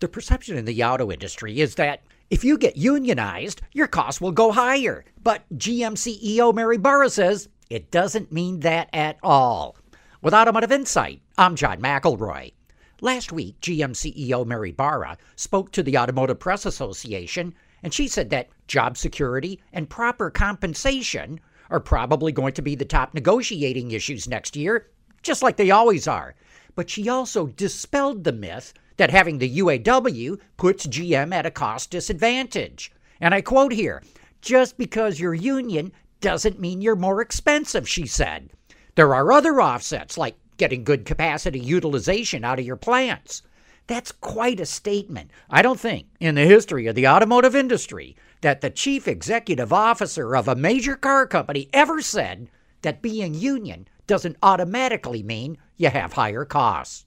The perception in the auto industry is that if you get unionized, your costs will go higher. But GM CEO Mary Barra says it doesn't mean that at all. With Automotive Insight, I'm John McElroy. Last week, GM CEO Mary Barra spoke to the Automotive Press Association, and she said that job security and proper compensation are probably going to be the top negotiating issues next year, just like they always are. But she also dispelled the myth that having the UAW puts GM at a cost disadvantage. And I quote here just because you're union doesn't mean you're more expensive, she said. There are other offsets, like getting good capacity utilization out of your plants. That's quite a statement. I don't think, in the history of the automotive industry, that the chief executive officer of a major car company ever said that being union doesn't automatically mean you have higher costs.